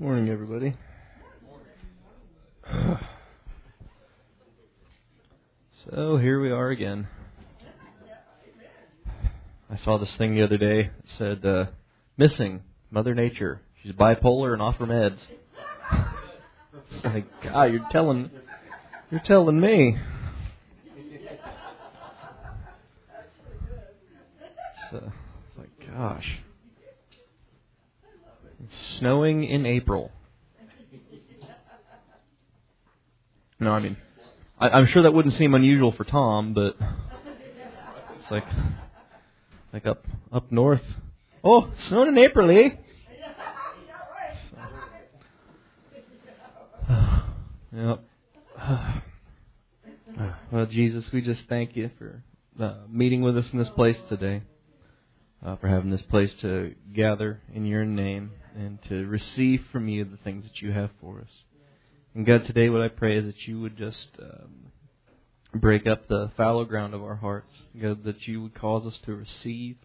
Morning, everybody. So here we are again. I saw this thing the other day. It said, uh, "Missing Mother Nature. She's bipolar and off her meds." It's like, God, you're telling, you're telling me. So, like, gosh. Snowing in April. No, I mean, I, I'm sure that wouldn't seem unusual for Tom, but it's like, like up up north. Oh, snowing in April, eh? yep. Well, Jesus, we just thank you for uh, meeting with us in this place today, uh, for having this place to gather in your name and to receive from you the things that you have for us. And God, today what I pray is that you would just um, break up the fallow ground of our hearts. God, that you would cause us to receive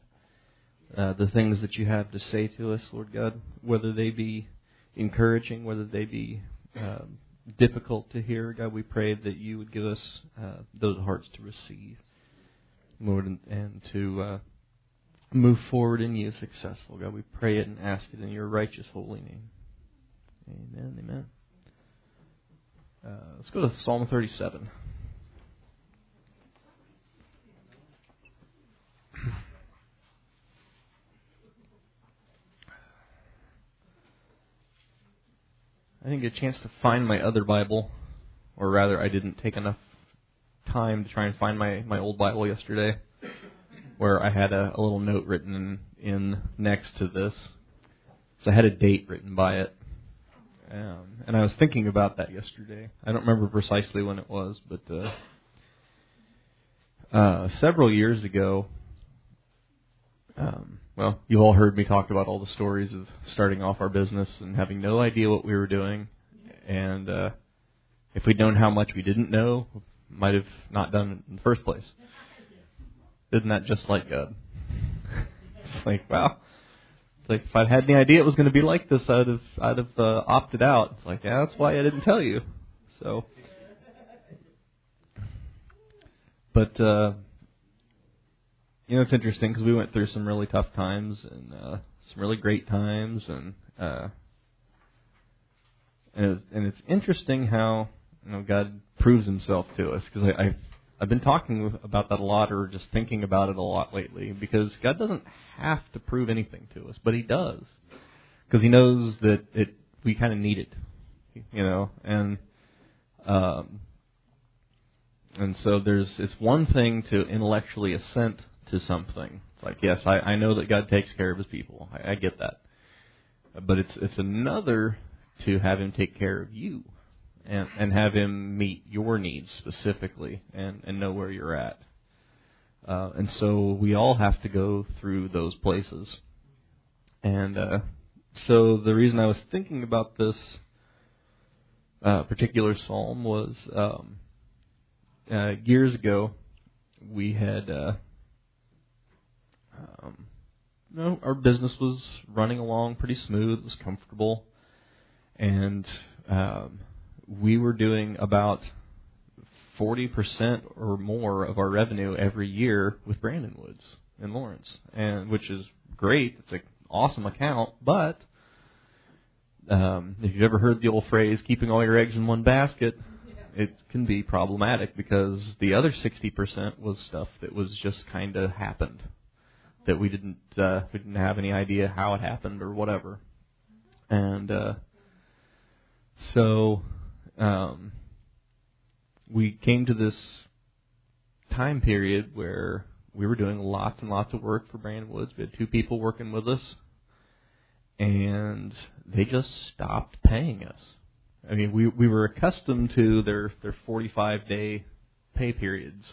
uh, the things that you have to say to us, Lord God, whether they be encouraging, whether they be um, difficult to hear. God, we pray that you would give us uh, those hearts to receive, Lord, and, and to uh, move forward in you successful. God, we pray it and ask it in your righteous holy name. Amen. Amen. Uh, let's go to Psalm 37. I didn't get a chance to find my other Bible, or rather, I didn't take enough time to try and find my, my old Bible yesterday, where I had a, a little note written in, next to this. So I had a date written by it. Um, and I was thinking about that yesterday. I don't remember precisely when it was, but uh, uh, several years ago, um, well, you've all heard me talk about all the stories of starting off our business and having no idea what we were doing, and uh, if we'd known how much we didn't know, might have not done it in the first place. Isn't that just like God? it's like wow. It's like if I'd had any idea it was going to be like this, I'd have I'd have uh, opted out. It's like yeah, that's why I didn't tell you. So, but uh, you know, it's interesting because we went through some really tough times and uh, some really great times, and uh, and it's, and it's interesting how you know God proves Himself to us because I, I've I've been talking about that a lot, or just thinking about it a lot lately, because God doesn't have to prove anything to us, but He does, because He knows that it we kind of need it, you know, and um, and so there's it's one thing to intellectually assent to something. It's like, yes, I, I know that God takes care of His people. I, I get that. But it's it's another to have Him take care of you, and and have Him meet your needs specifically, and and know where you're at. Uh, and so we all have to go through those places. And uh, so the reason I was thinking about this uh, particular psalm was um, uh, years ago we had uh, um, you know, our business was running along pretty smooth, it was comfortable, and um, we were doing about 40% or more of our revenue every year with Brandon Woods in Lawrence, and which is great. It's an awesome account, but um, if you've ever heard the old phrase "keeping all your eggs in one basket," it can be problematic because the other 60% was stuff that was just kind of happened that we didn't uh, we didn't have any idea how it happened or whatever, and uh, so um, we came to this time period where we were doing lots and lots of work for Brandon Woods. We had two people working with us, and they just stopped paying us. I mean, we we were accustomed to their their 45 day pay periods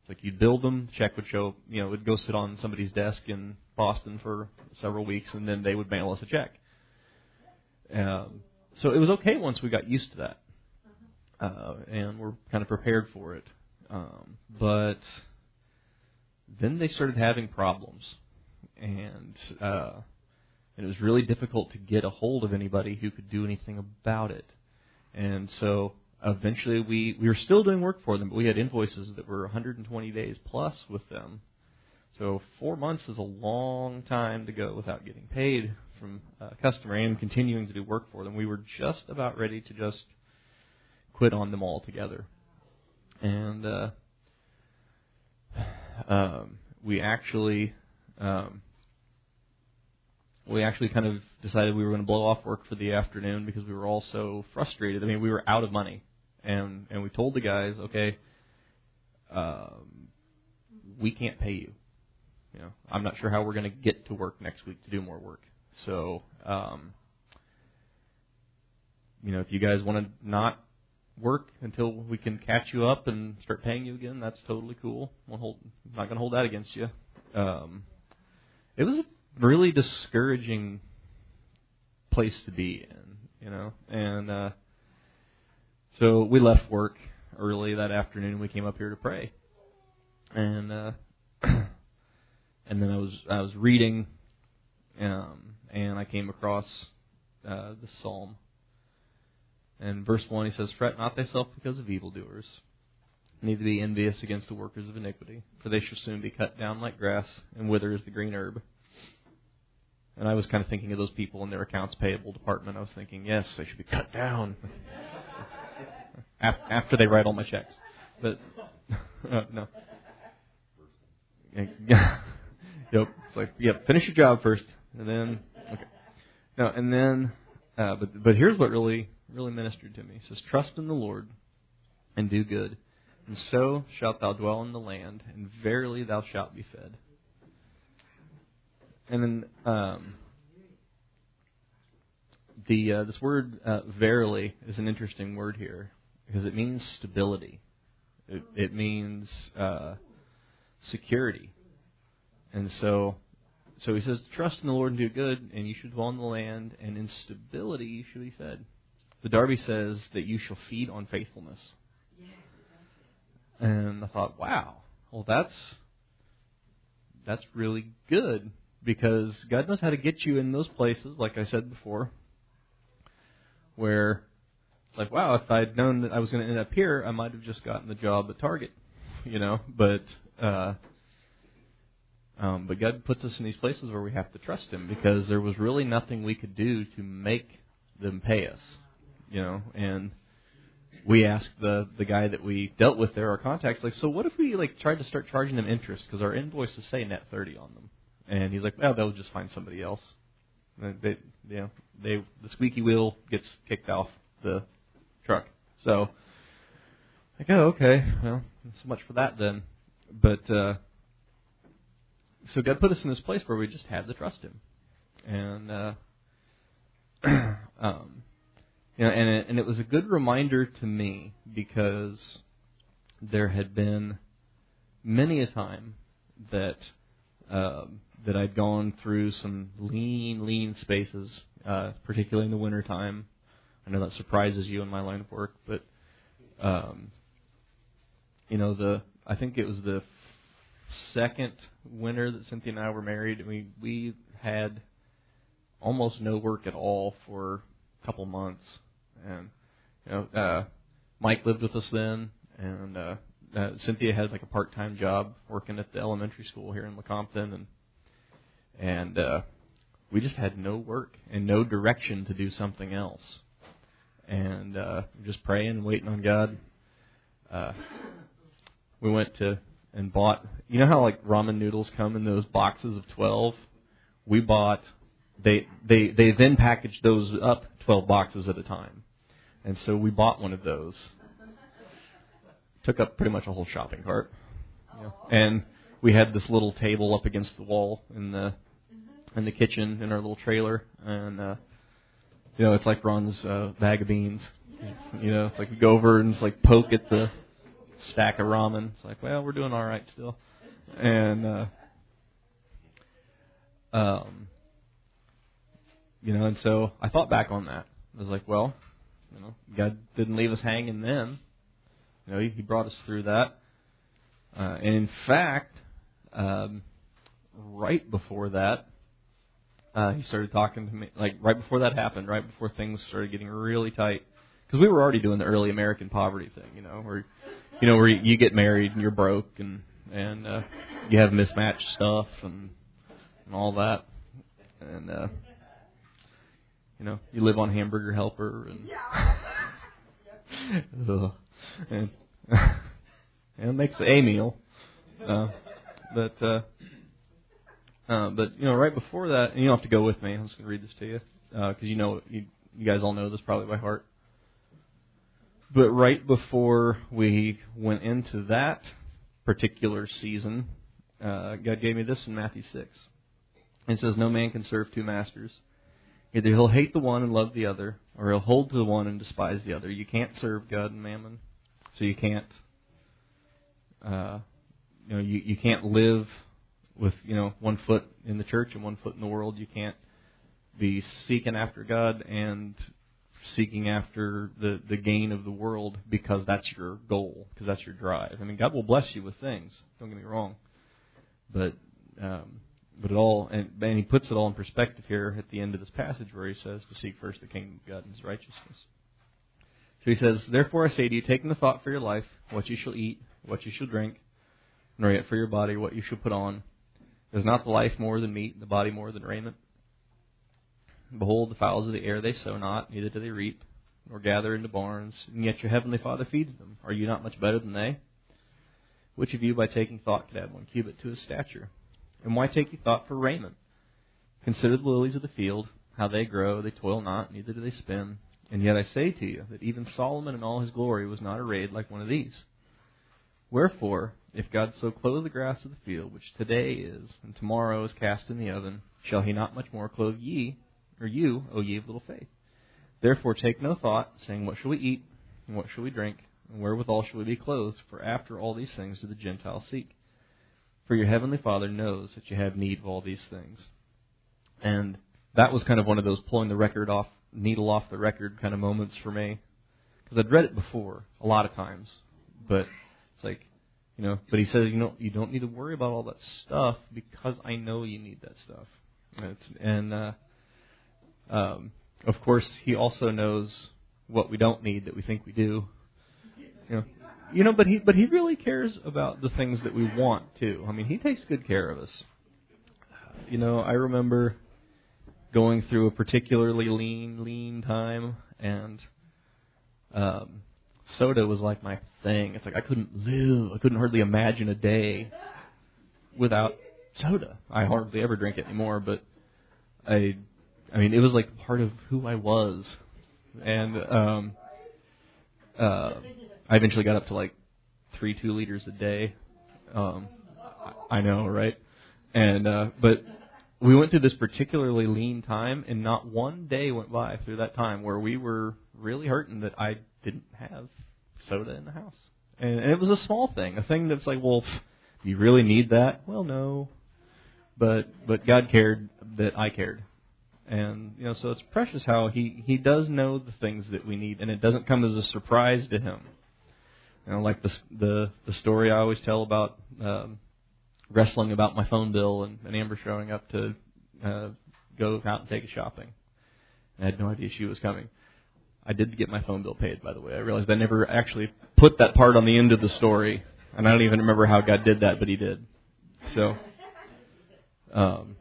It's like you'd build them, check would show, you know, it would go sit on somebody's desk in Boston for several weeks, and then they would mail us a check. Um, so it was okay once we got used to that, uh, and we're kind of prepared for it. Um, but then they started having problems, and uh, and it was really difficult to get a hold of anybody who could do anything about it. And so eventually we we were still doing work for them, but we had invoices that were 120 days plus with them. So four months is a long time to go without getting paid from a customer and continuing to do work for them. We were just about ready to just quit on them altogether, and uh, um, we actually um, we actually kind of decided we were going to blow off work for the afternoon because we were all so frustrated. I mean, we were out of money, and and we told the guys, okay, um, we can't pay you. You know, I'm not sure how we're going to get to work next week to do more work. So, um, you know, if you guys want to not work until we can catch you up and start paying you again, that's totally cool. Won't hold, not going to hold that against you. Um, it was a really discouraging place to be in, you know, and uh, so we left work early that afternoon. We came up here to pray, and uh, and then I was I was reading, um, and I came across uh, the psalm. And verse one, he says, "Fret not thyself because of evildoers, neither be envious against the workers of iniquity, for they shall soon be cut down like grass, and wither as the green herb." And I was kind of thinking of those people in their accounts payable department. I was thinking, yes, they should be cut down after they write all my checks. But uh, no. Yep. It's like, yep. Finish your job first, and then okay. No, and then, uh, but but here's what really really ministered to me. It says, "Trust in the Lord, and do good, and so shalt thou dwell in the land, and verily thou shalt be fed." And then um, the uh, this word uh, "verily" is an interesting word here because it means stability. It, it means uh, security. And so, so he says, trust in the Lord and do good, and you should dwell in the land, and in stability you should be fed. The Darby says that you shall feed on faithfulness. And I thought, wow, well that's that's really good because God knows how to get you in those places, like I said before, where it's like, wow, if I'd known that I was going to end up here, I might have just gotten the job at Target, you know. But uh, um, but God puts us in these places where we have to trust Him because there was really nothing we could do to make them pay us, you know. And we asked the the guy that we dealt with there, our contacts, like, so what if we like tried to start charging them interest because our invoices say net thirty on them? And he's like, well, they'll just find somebody else. And they, you know, they the squeaky wheel gets kicked off the truck. So, like, oh, okay, well, so much for that then. But uh, so God put us in this place where we just had to trust Him, and uh, um, you know, and it, and it was a good reminder to me because there had been many a time that um, that I'd gone through some lean, lean spaces, uh, particularly in the wintertime, I know that surprises you in my line of work, but um, you know the I think it was the second winter that Cynthia and I were married. We we had almost no work at all for a couple months, and you know uh, Mike lived with us then, and uh, uh, Cynthia had like a part-time job working at the elementary school here in Lecompton, and and uh, we just had no work and no direction to do something else and uh, just praying and waiting on God. Uh, we went to and bought. You know how like ramen noodles come in those boxes of twelve? We bought. They they they then packaged those up twelve boxes at a time, and so we bought one of those. Took up pretty much a whole shopping cart, you and we had this little table up against the wall in the in the kitchen in our little trailer, and uh, you know, it's like Ron's uh, bag of beans. You know, it's like we go over and just like poke at the stack of ramen. It's like, well, we're doing all right still. And uh um you know, and so I thought back on that. I was like, well, you know, God didn't leave us hanging then. You know, He, he brought us through that. Uh, and in fact, um, right before that, uh, he started talking to me like right before that happened, right before things started getting really tight, because we were already doing the early American poverty thing, you know, where you know where you get married and you're broke and and uh, you have mismatched stuff and and all that, and uh, you know you live on hamburger helper and ugh, and and it makes a meal, uh, but. uh uh, but you know, right before that, and you don't have to go with me. I'm just going to read this to you because uh, you know you, you guys all know this probably by heart. But right before we went into that particular season, uh, God gave me this in Matthew six. It says, "No man can serve two masters. Either he'll hate the one and love the other, or he'll hold to the one and despise the other. You can't serve God and mammon, so you can't. Uh, you know, you you can't live." with you know one foot in the church and one foot in the world. You can't be seeking after God and seeking after the the gain of the world because that's your goal, because that's your drive. I mean, God will bless you with things. Don't get me wrong, but um, but it all and, and he puts it all in perspective here at the end of this passage where he says to seek first the kingdom of God and His righteousness. So he says, Therefore I say to you, take the thought for your life, what you shall eat, what you shall drink, nor yet for your body what you shall put on. Is not the life more than meat, and the body more than raiment? Behold, the fowls of the air they sow not, neither do they reap, nor gather into barns, and yet your heavenly Father feeds them. Are you not much better than they? Which of you, by taking thought, could add one cubit to his stature? And why take you thought for raiment? Consider the lilies of the field, how they grow, they toil not, neither do they spin. And yet I say to you that even Solomon in all his glory was not arrayed like one of these. Wherefore, if God so clothe the grass of the field, which today is, and tomorrow is cast in the oven, shall he not much more clothe ye, or you, O ye of little faith? Therefore take no thought, saying, What shall we eat, and what shall we drink, and wherewithal shall we be clothed? For after all these things do the Gentiles seek. For your heavenly Father knows that you have need of all these things. And that was kind of one of those pulling the record off, needle off the record kind of moments for me. Because I'd read it before, a lot of times. But it's like, you know, but he says, you know, you don't need to worry about all that stuff because I know you need that stuff. And, and uh, um, of course, he also knows what we don't need that we think we do. You know, you know, but he but he really cares about the things that we want too. I mean, he takes good care of us. You know, I remember going through a particularly lean, lean time, and um, soda was like my thing. It's like I couldn't live. I couldn't hardly imagine a day without soda. I hardly ever drink it anymore, but I I mean it was like part of who I was. And um uh I eventually got up to like 3 2 liters a day. Um I know, right? And uh but we went through this particularly lean time and not one day went by through that time where we were really hurting that I didn't have soda in the house. And, and it was a small thing, a thing that's like, well, do you really need that? Well, no. But but God cared that I cared. And you know, so it's precious how he he does know the things that we need, and it doesn't come as a surprise to him. You know, like the the the story I always tell about um, wrestling about my phone bill and, and Amber showing up to uh, go out and take a shopping. I had no idea she was coming. I did get my phone bill paid, by the way. I realized I never actually put that part on the end of the story, and I don't even remember how God did that, but He did. So, um,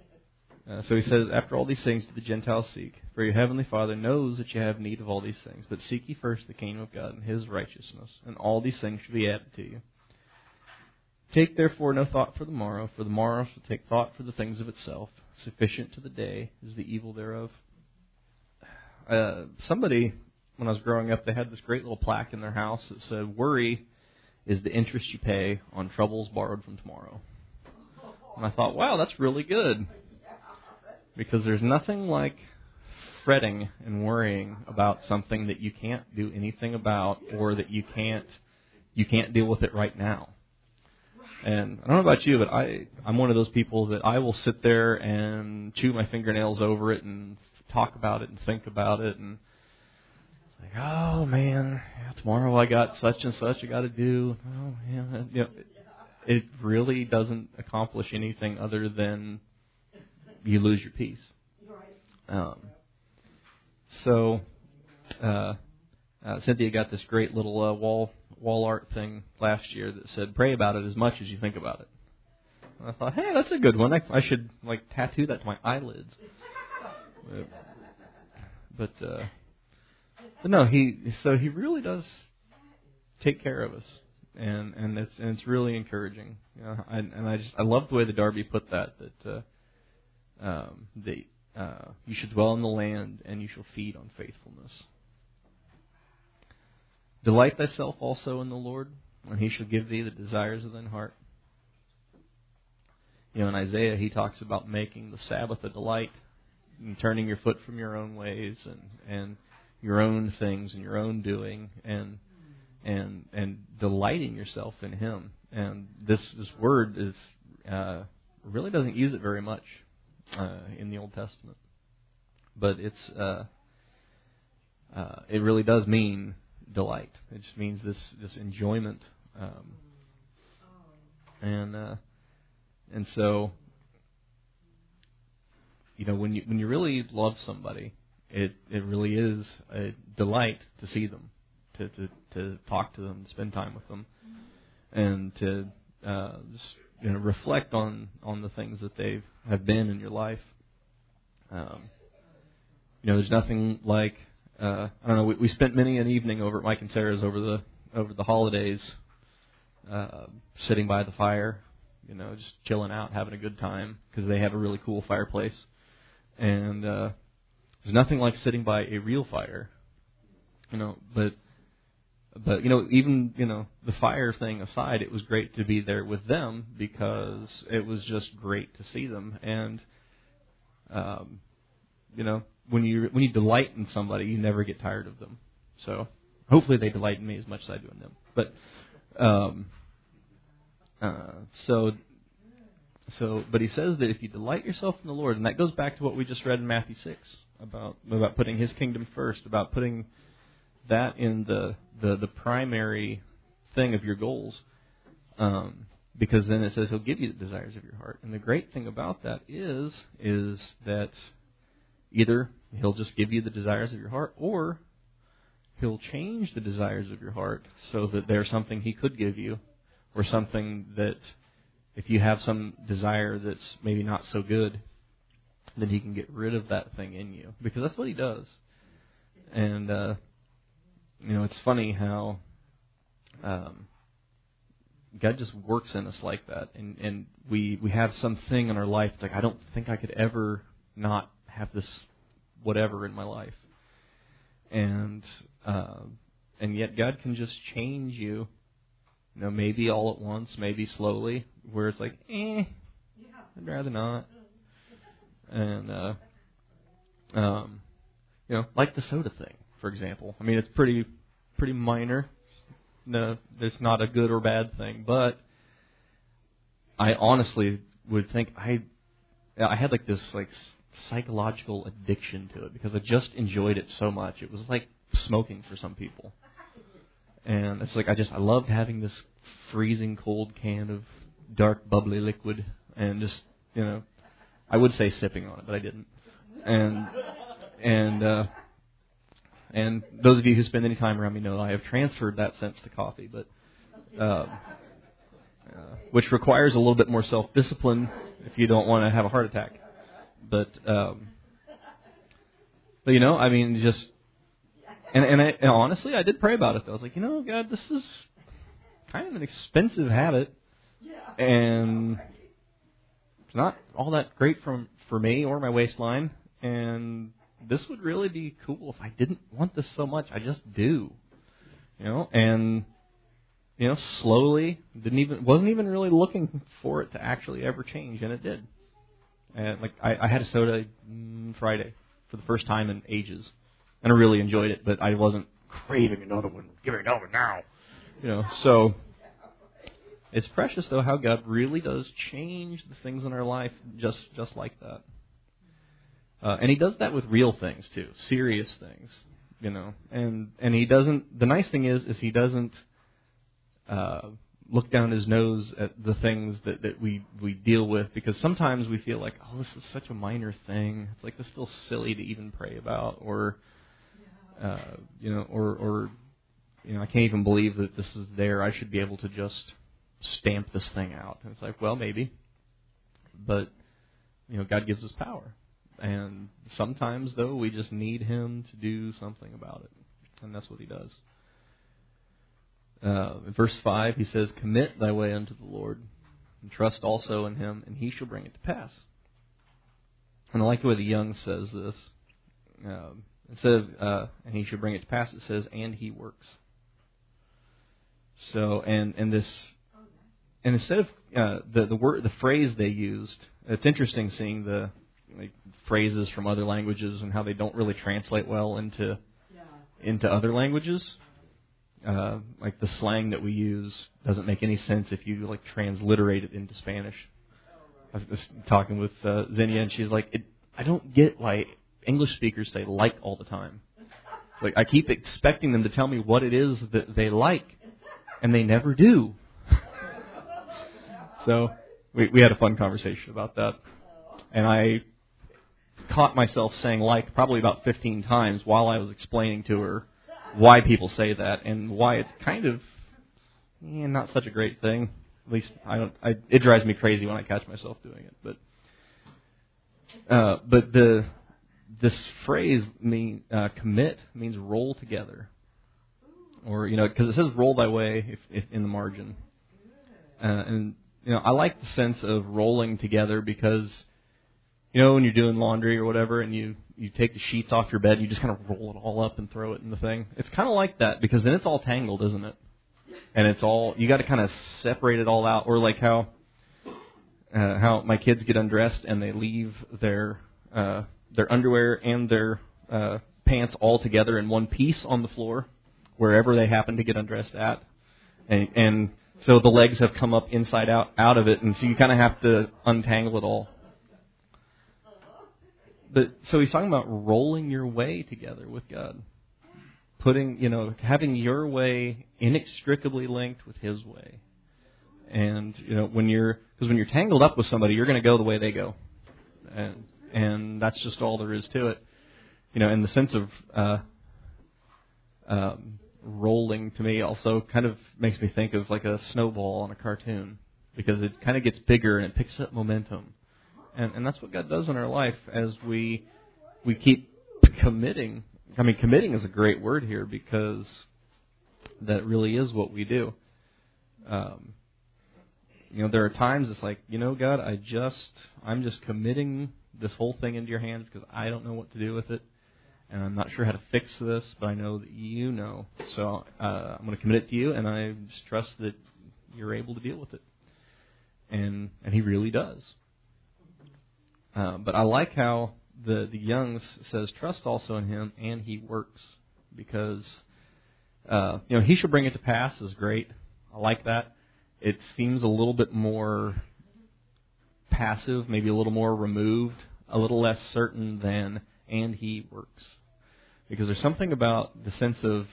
uh, so He says, after all these things, do the Gentiles seek? For your heavenly Father knows that you have need of all these things. But seek ye first the kingdom of God and His righteousness, and all these things shall be added to you. Take therefore no thought for the morrow, for the morrow shall take thought for the things of itself. Sufficient to the day is the evil thereof. Uh, somebody when I was growing up, they had this great little plaque in their house that said, "Worry is the interest you pay on troubles borrowed from tomorrow." And I thought, wow, that's really good. Because there's nothing like fretting and worrying about something that you can't do anything about or that you can't you can't deal with it right now. And I don't know about you, but I I'm one of those people that I will sit there and chew my fingernails over it and talk about it and think about it and like, oh man, yeah, tomorrow I got such and such I got to do. Oh man, you know, it, it really doesn't accomplish anything other than you lose your peace. Um, so uh, uh, Cynthia got this great little uh, wall wall art thing last year that said, "Pray about it as much as you think about it." And I thought, hey, that's a good one. I, I should like tattoo that to my eyelids. But, but, uh, but no, he so he really does take care of us, and and it's and it's really encouraging. You know, I, and I just I love the way the Darby put that that uh, um, that uh, you should dwell in the land and you shall feed on faithfulness. Delight thyself also in the Lord, and he shall give thee the desires of thine heart. You know, in Isaiah, he talks about making the Sabbath a delight and turning your foot from your own ways and, and your own things and your own doing and and and delighting yourself in Him. And this this word is uh, really doesn't use it very much uh, in the Old Testament, but it's uh, uh, it really does mean delight. It just means this this enjoyment, um, and uh, and so you know when you when you really love somebody, it it really is a delight to see them, to to to talk to them, spend time with them, and to uh, just you know reflect on on the things that they have have been in your life. Um, you know, there's nothing like uh, I don't know. We, we spent many an evening over at Mike and Sarah's over the over the holidays, uh, sitting by the fire, you know, just chilling out, having a good time because they have a really cool fireplace, and uh, there's nothing like sitting by a real fire, you know. But but you know, even you know the fire thing aside, it was great to be there with them because it was just great to see them and. Um, you know, when you when you delight in somebody, you never get tired of them. So hopefully they delight in me as much as I do in them. But um, uh, so so, but he says that if you delight yourself in the Lord, and that goes back to what we just read in Matthew six about about putting His kingdom first, about putting that in the the, the primary thing of your goals. Um, because then it says He'll give you the desires of your heart. And the great thing about that is is that Either he'll just give you the desires of your heart, or he'll change the desires of your heart so that there's something he could give you, or something that if you have some desire that's maybe not so good, then he can get rid of that thing in you because that's what he does. And uh, you know, it's funny how um, God just works in us like that, and and we we have something in our life. It's like I don't think I could ever not have this whatever in my life. And uh, and yet God can just change you. You know, maybe all at once, maybe slowly, where it's like, eh, I'd rather not. And uh, um, you know, like the soda thing, for example. I mean, it's pretty pretty minor. No, it's not a good or bad thing, but I honestly would think I I had like this like psychological addiction to it because I just enjoyed it so much. It was like smoking for some people. And it's like I just I loved having this freezing cold can of dark bubbly liquid and just you know I would say sipping on it, but I didn't. And and uh and those of you who spend any time around me know I have transferred that sense to coffee, but uh, uh, which requires a little bit more self discipline if you don't want to have a heart attack. But um, but you know, I mean, just and and, I, and honestly, I did pray about it. Though. I was like, you know, God, this is kind of an expensive habit, and it's not all that great from for me or my waistline. And this would really be cool if I didn't want this so much. I just do, you know, and you know, slowly didn't even wasn't even really looking for it to actually ever change, and it did. And like I, I had a soda mm, Friday for the first time in ages, and I really enjoyed it. But I wasn't craving another one. Give me another now, you know. So it's precious though how God really does change the things in our life just just like that. Uh, and He does that with real things too, serious things, you know. And and He doesn't. The nice thing is, is He doesn't. Uh, look down his nose at the things that that we we deal with because sometimes we feel like oh this is such a minor thing it's like this feels silly to even pray about or uh you know or or you know I can't even believe that this is there I should be able to just stamp this thing out and it's like well maybe but you know God gives us power and sometimes though we just need him to do something about it and that's what he does uh, in verse 5, he says, Commit thy way unto the Lord, and trust also in him, and he shall bring it to pass. And I like the way the Young says this. Um, instead of, uh, and he shall bring it to pass, it says, and he works. So, and, and this, and instead of uh, the the word, the phrase they used, it's interesting seeing the like, phrases from other languages and how they don't really translate well into into other languages uh, like the slang that we use doesn't make any sense if you like transliterate it into Spanish. I was just talking with uh, Xenia, and she's like, it, "I don't get why English speakers say like all the time. Like I keep expecting them to tell me what it is that they like, and they never do." so we we had a fun conversation about that, and I caught myself saying like probably about 15 times while I was explaining to her why people say that and why it's kind of eh, not such a great thing. At least I don't. I, it drives me crazy when I catch myself doing it. But uh, but the this phrase mean uh, commit means roll together, or you know because it says roll thy way if, if in the margin, uh, and you know I like the sense of rolling together because you know when you're doing laundry or whatever and you you take the sheets off your bed, you just kind of roll it all up and throw it in the thing. It's kind of like that because then it's all tangled, isn't it? And it's all you got to kind of separate it all out, or like how uh, how my kids get undressed and they leave their uh, their underwear and their uh, pants all together in one piece on the floor, wherever they happen to get undressed at, and, and so the legs have come up inside out out of it, and so you kind of have to untangle it all but so he's talking about rolling your way together with God, putting you know having your way inextricably linked with His way, and you know when you're because when you're tangled up with somebody, you're going to go the way they go, and and that's just all there is to it, you know. In the sense of uh, um, rolling, to me also kind of makes me think of like a snowball on a cartoon. Because it kind of gets bigger and it picks up momentum and and that's what God does in our life as we we keep committing. I mean, committing is a great word here because that really is what we do. Um, you know, there are times it's like, you know, God, I just I'm just committing this whole thing into your hands because I don't know what to do with it, and I'm not sure how to fix this, but I know that you know. So uh, I'm going to commit it to you, and I just trust that you're able to deal with it. And and He really does. Uh, but I like how the the Youngs says, "Trust also in Him, and He works," because uh, you know He shall bring it to pass is great. I like that. It seems a little bit more passive, maybe a little more removed, a little less certain than "and He works," because there's something about the sense of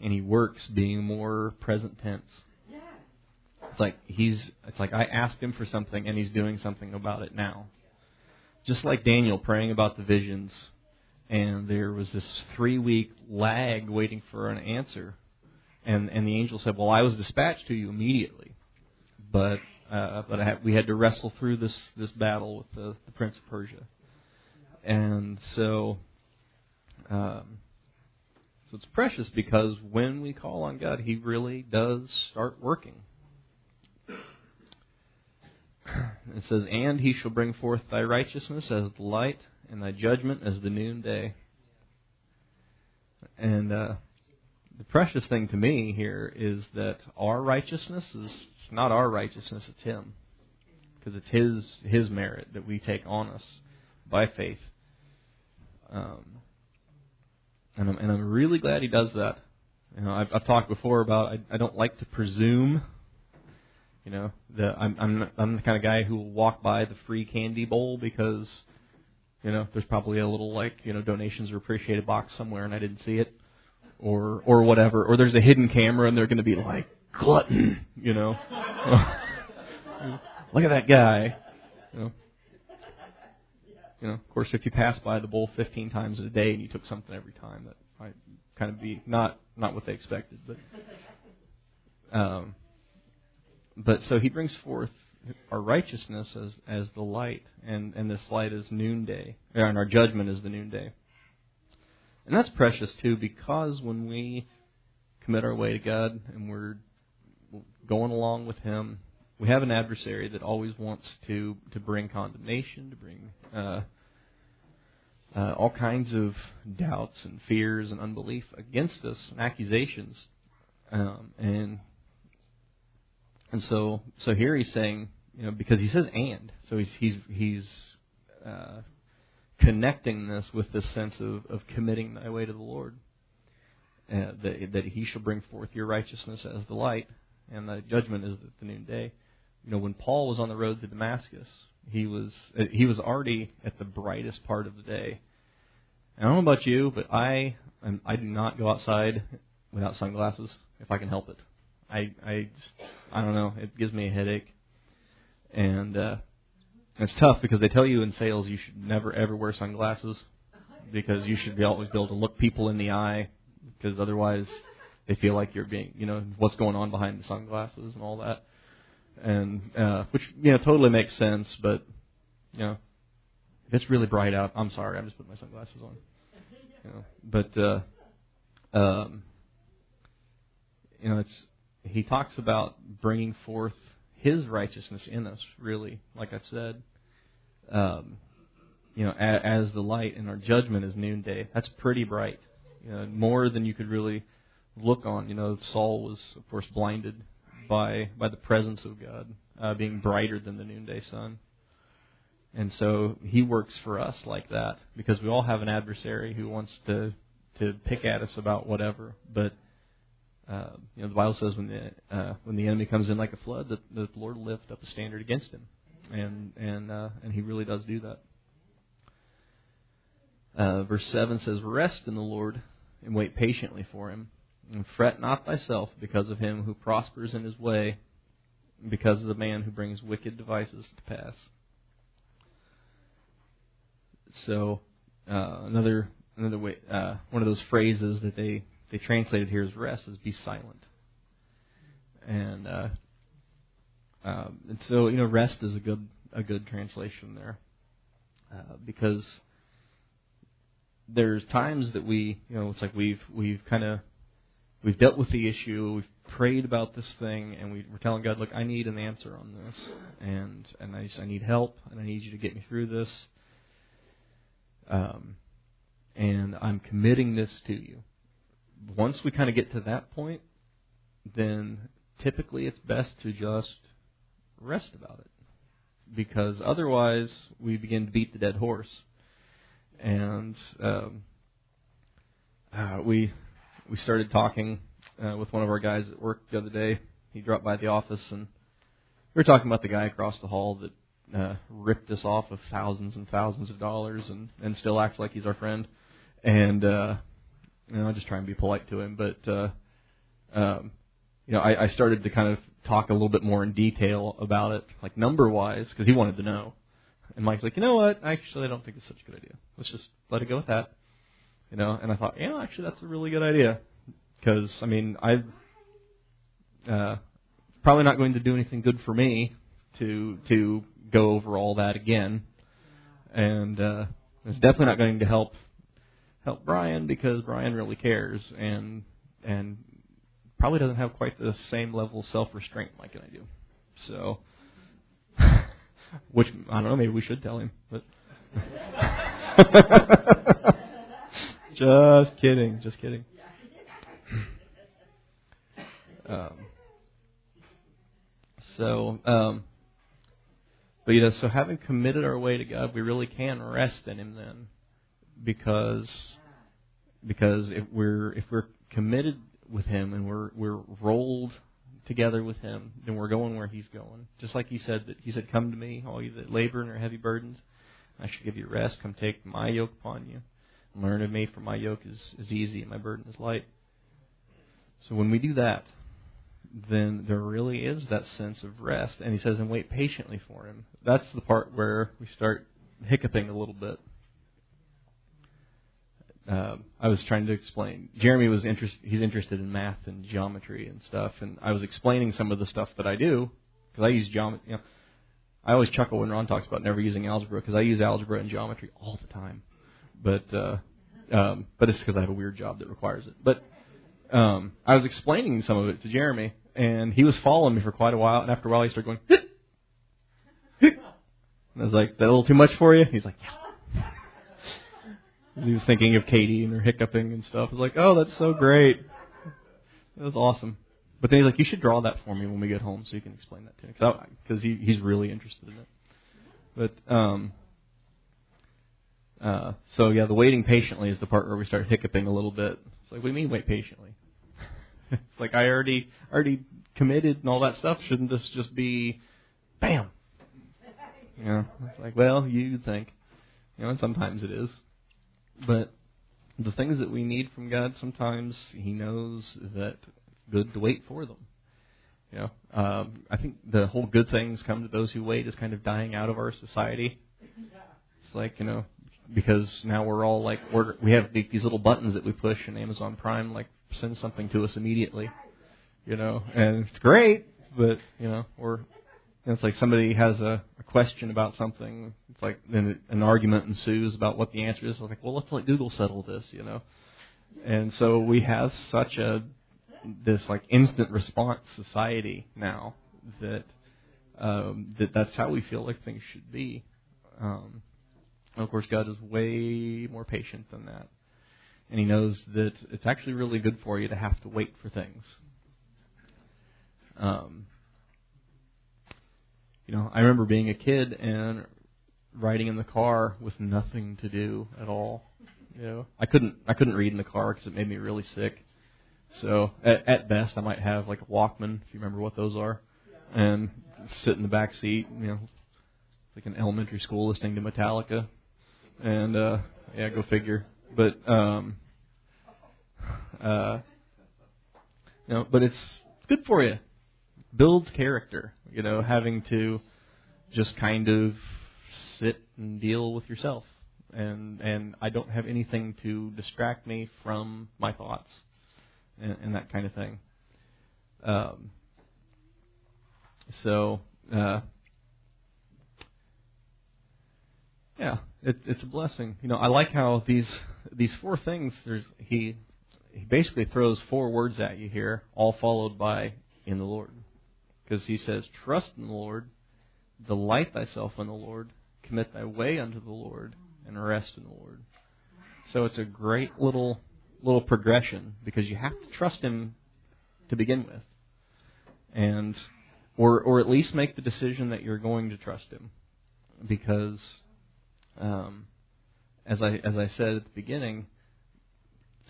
"and He works" being more present tense. It's like he's. It's like I asked him for something, and he's doing something about it now just like Daniel praying about the visions, and there was this three week lag waiting for an answer. And, and the angel said, Well, I was dispatched to you immediately. But, uh, but have, we had to wrestle through this, this battle with the, the Prince of Persia. And so, um, so it's precious because when we call on God, He really does start working. It says, And he shall bring forth thy righteousness as the light, and thy judgment as the noonday. And uh, the precious thing to me here is that our righteousness is not our righteousness, it's Him. Because it's His His merit that we take on us by faith. Um, and I'm and I'm really glad He does that. You know, I've, I've talked before about I, I don't like to presume you know, the I'm I'm I'm the kind of guy who will walk by the free candy bowl because, you know, there's probably a little like you know donations or appreciated box somewhere and I didn't see it, or or whatever, or there's a hidden camera and they're going to be like, glutton, you know. Look at that guy. You know. You know, of course, if you pass by the bowl 15 times a day and you took something every time, that might kind of be not not what they expected. But um, but so he brings forth our righteousness as as the light, and and this light is noonday, and our judgment is the noonday. And that's precious too, because when we commit our way to God and we're going along with Him, we have an adversary that always wants to to bring condemnation, to bring uh, uh, all kinds of doubts and fears and unbelief against us and accusations, um, and and so so here he's saying you know because he says and so he's he's he's uh, connecting this with this sense of of committing thy way to the Lord. Uh, that, that he shall bring forth your righteousness as the light, and the judgment is at the noonday you know, when Paul was on the road to Damascus, he was uh, he was already at the brightest part of the day. And I don't know about you, but I I am, I do not go outside without sunglasses if I can help it. I I just I don't know. It gives me a headache, and uh, it's tough because they tell you in sales you should never ever wear sunglasses because you should be always be able to look people in the eye because otherwise they feel like you're being you know what's going on behind the sunglasses and all that and uh, which you know totally makes sense. But you know, if it's really bright out, I'm sorry, I'm just putting my sunglasses on. You know, but uh, um, you know, it's he talks about bringing forth His righteousness in us. Really, like I've said, um, you know, as, as the light, and our judgment is noonday. That's pretty bright. You know, more than you could really look on. You know, Saul was, of course, blinded by by the presence of God uh, being brighter than the noonday sun. And so he works for us like that because we all have an adversary who wants to to pick at us about whatever. But uh, you know the Bible says when the uh, when the enemy comes in like a flood, that the Lord will lift up a standard against him, and and uh, and he really does do that. Uh, verse seven says, "Rest in the Lord and wait patiently for Him." And fret not thyself because of him who prospers in his way, because of the man who brings wicked devices to pass. So uh, another another way uh, one of those phrases that they they translated here as rest is be silent. And uh, um, and so you know rest is a good a good translation there uh, because there's times that we you know it's like we've we've kind of we've dealt with the issue, we've prayed about this thing, and we, are telling God, look, I need an answer on this, and and I just, I need help, and I need you to get me through this. Um, and I'm committing this to you. Once we kind of get to that point, then typically it's best to just rest about it, because otherwise we begin to beat the dead horse, and um, uh, we we started talking uh, with one of our guys at work the other day. He dropped by the office and we were talking about the guy across the hall that uh, ripped us off of thousands and thousands of dollars and and still acts like he's our friend. And uh, you know, I just try and be polite to him, but uh, um, you know, I, I started to kind of talk a little bit more in detail about it, like number wise, because he wanted to know. And Mike's like, you know what? Actually, I don't think it's such a good idea. Let's just let it go with that. You know, and I thought, yeah, actually, that's a really good idea because I mean, I uh, probably not going to do anything good for me to to go over all that again, and uh, it's definitely not going to help help Brian because Brian really cares and and probably doesn't have quite the same level of self restraint like I do. So, which I don't know, maybe we should tell him, but. Just kidding. Just kidding. Um, so, um, but you know, so having committed our way to God, we really can rest in Him then, because because if we're if we're committed with Him and we're we're rolled together with Him, then we're going where He's going. Just like He said that He said, "Come to Me, all you that labor and are heavy burdens, I shall give you rest. Come take My yoke upon you." Learn of me, for my yoke is, is easy and my burden is light. So when we do that, then there really is that sense of rest. And he says, and wait patiently for him. That's the part where we start hiccuping a little bit. Um, I was trying to explain. Jeremy was interested. He's interested in math and geometry and stuff, and I was explaining some of the stuff that I do because I use geometry. You know, I always chuckle when Ron talks about never using algebra because I use algebra and geometry all the time. But uh, um, but it's because I have a weird job that requires it. But um, I was explaining some of it to Jeremy, and he was following me for quite a while. And after a while, he started going. Hit! Hit! And I was like, "That a little too much for you?" He's like, "Yeah." He was thinking of Katie and her hiccuping and stuff. I was like, "Oh, that's so great. That was awesome." But then he's like, "You should draw that for me when we get home, so you can explain that to me," because he, he's really interested in it. But um, uh, so yeah, the waiting patiently is the part where we start hiccuping a little bit. It's like, what do you mean wait patiently? it's like I already already committed and all that stuff. Shouldn't this just be, bam? Know, it's like, well, you think, you know, sometimes it is, but the things that we need from God, sometimes He knows that it's good to wait for them. You know, um, I think the whole good things come to those who wait is kind of dying out of our society. It's like you know, because now we're all like order. We have these little buttons that we push in Amazon Prime, like send something to us immediately, you know, and it's great, but you know, or it's like somebody has a question about something. It's like then an argument ensues about what the answer is. I was like, well, let's let Google settle this, you know. And so we have such a this like instant response society now that um, that that's how we feel like things should be. Um, of course, God is way more patient than that. And He knows that it's actually really good for you to have to wait for things. Um, you know, I remember being a kid and riding in the car with nothing to do at all. You know, I couldn't I couldn't read in the car because it made me really sick. So at, at best, I might have like a Walkman, if you remember what those are, and sit in the back seat. You know, like an elementary school listening to Metallica and uh yeah, go figure. But um uh you know, but it's it's good for you. Builds character, you know, having to just kind of sit and deal with yourself. And and I don't have anything to distract me from my thoughts and, and that kind of thing. Um so uh yeah, it, it's a blessing. You know, I like how these these four things. There's he he basically throws four words at you here, all followed by in the Lord, because he says, "Trust in the Lord, delight thyself in the Lord, commit thy way unto the Lord, and rest in the Lord." So it's a great little little progression because you have to trust Him to begin with, and or or at least make the decision that you're going to trust Him, because um, as I as I said at the beginning,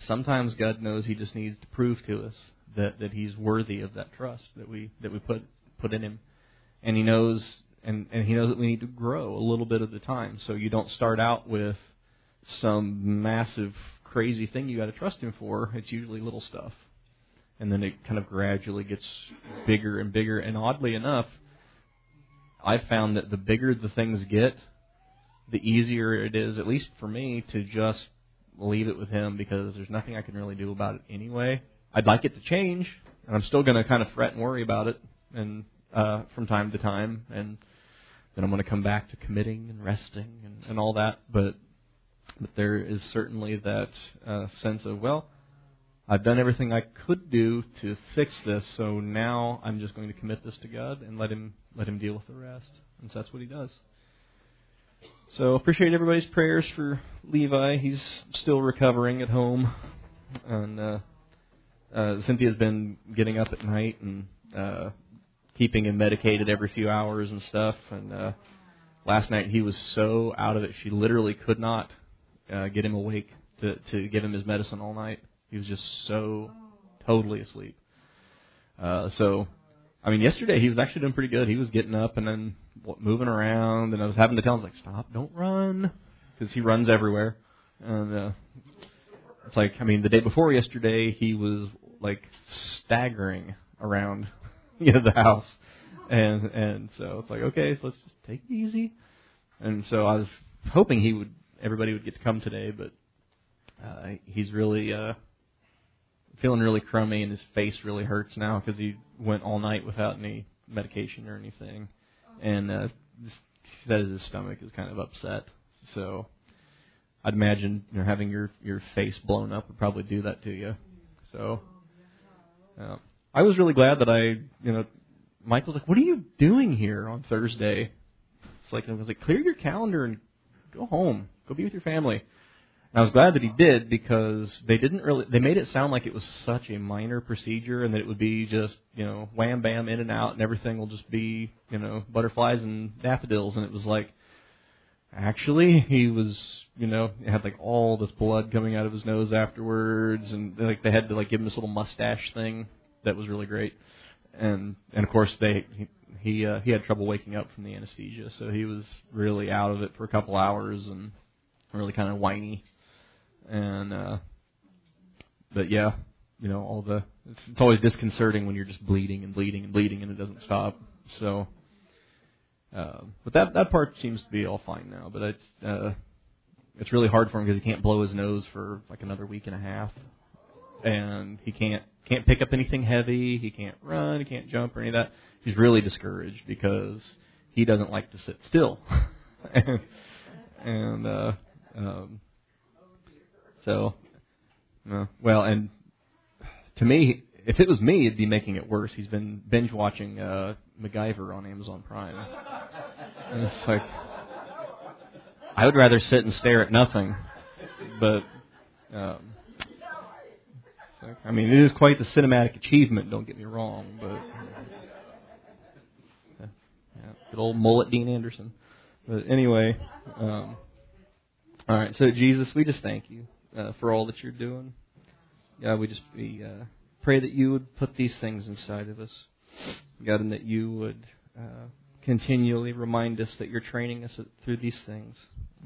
sometimes God knows He just needs to prove to us that that He's worthy of that trust that we that we put put in Him, and He knows and and He knows that we need to grow a little bit at a time. So you don't start out with some massive crazy thing you got to trust Him for. It's usually little stuff, and then it kind of gradually gets bigger and bigger. And oddly enough, I've found that the bigger the things get, the easier it is, at least for me, to just leave it with him because there's nothing I can really do about it anyway. I'd like it to change, and I'm still going to kind of fret and worry about it, and uh, from time to time, and then I'm going to come back to committing and resting and, and all that. But but there is certainly that uh, sense of well, I've done everything I could do to fix this, so now I'm just going to commit this to God and let him let him deal with the rest. And so that's what he does. So appreciate everybody's prayers for Levi. He's still recovering at home, and uh, uh, Cynthia's been getting up at night and uh, keeping him medicated every few hours and stuff. And uh, last night he was so out of it, she literally could not uh, get him awake to to give him his medicine all night. He was just so totally asleep. Uh, so, I mean, yesterday he was actually doing pretty good. He was getting up and then moving around, and I was having to tell him like, "Stop! Don't run," because he runs everywhere. And uh, it's like, I mean, the day before yesterday, he was like staggering around you know the house, and and so it's like okay, so let's just take it easy. And so I was hoping he would, everybody would get to come today, but uh, he's really uh, feeling really crummy, and his face really hurts now because he went all night without any medication or anything, and uh, just says his stomach is kind of upset. So I'd imagine you know having your your face blown up would probably do that to you. So uh, I was really glad that I you know was like, "What are you doing here on Thursday?" It's like I was like, "Clear your calendar and go home, go be with your family." And I was glad that he did because they didn't really they made it sound like it was such a minor procedure and that it would be just, you know, wham bam in and out and everything will just be, you know, butterflies and daffodils and it was like actually he was, you know, had like all this blood coming out of his nose afterwards and like they had to like give him this little mustache thing that was really great. And and of course they he he, uh, he had trouble waking up from the anesthesia, so he was really out of it for a couple hours and really kind of whiny and uh but yeah, you know, all the it's, it's always disconcerting when you're just bleeding and bleeding and bleeding and it doesn't stop. So uh, but that that part seems to be all fine now, but it's uh it's really hard for him because he can't blow his nose for like another week and a half. And he can't can't pick up anything heavy, he can't run, he can't jump or any of that. He's really discouraged because he doesn't like to sit still. and and uh um so, uh, well, and to me, if it was me, it'd be making it worse. He's been binge watching uh, MacGyver on Amazon Prime, and it's like I would rather sit and stare at nothing. But um, like, I mean, it is quite the cinematic achievement. Don't get me wrong, but uh, yeah, good old mullet Dean Anderson. But anyway, um, all right. So Jesus, we just thank you uh, for all that you're doing. God, we just we uh, pray that you would put these things inside of us, God, and that you would uh, continually remind us that you're training us through these things,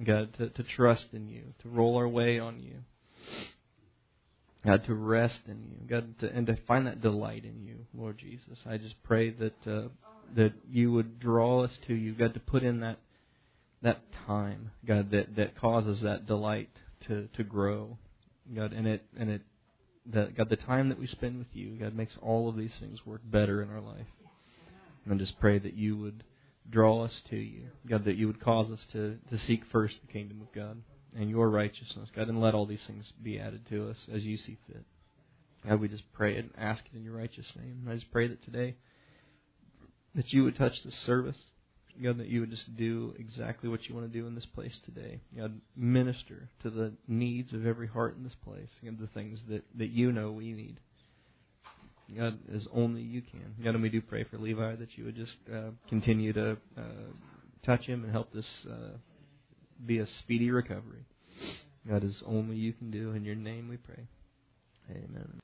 God, to, to trust in you, to roll our way on you, God, to rest in you, God, to, and to find that delight in you, Lord Jesus. I just pray that uh, that you would draw us to you, God, to put in that that time, God, that that causes that delight to to grow, God, and it and it that God, the time that we spend with you, God, makes all of these things work better in our life. And I just pray that you would draw us to you, God, that you would cause us to to seek first the kingdom of God and your righteousness, God, and let all these things be added to us as you see fit. God, we just pray it and ask it in your righteous name. And I just pray that today that you would touch this service. God, that you would just do exactly what you want to do in this place today. God, minister to the needs of every heart in this place. God, the things that, that you know we need. God, as only you can. God, and we do pray for Levi that you would just uh, continue to uh, touch him and help this uh, be a speedy recovery. God, as only you can do. In your name we pray. Amen.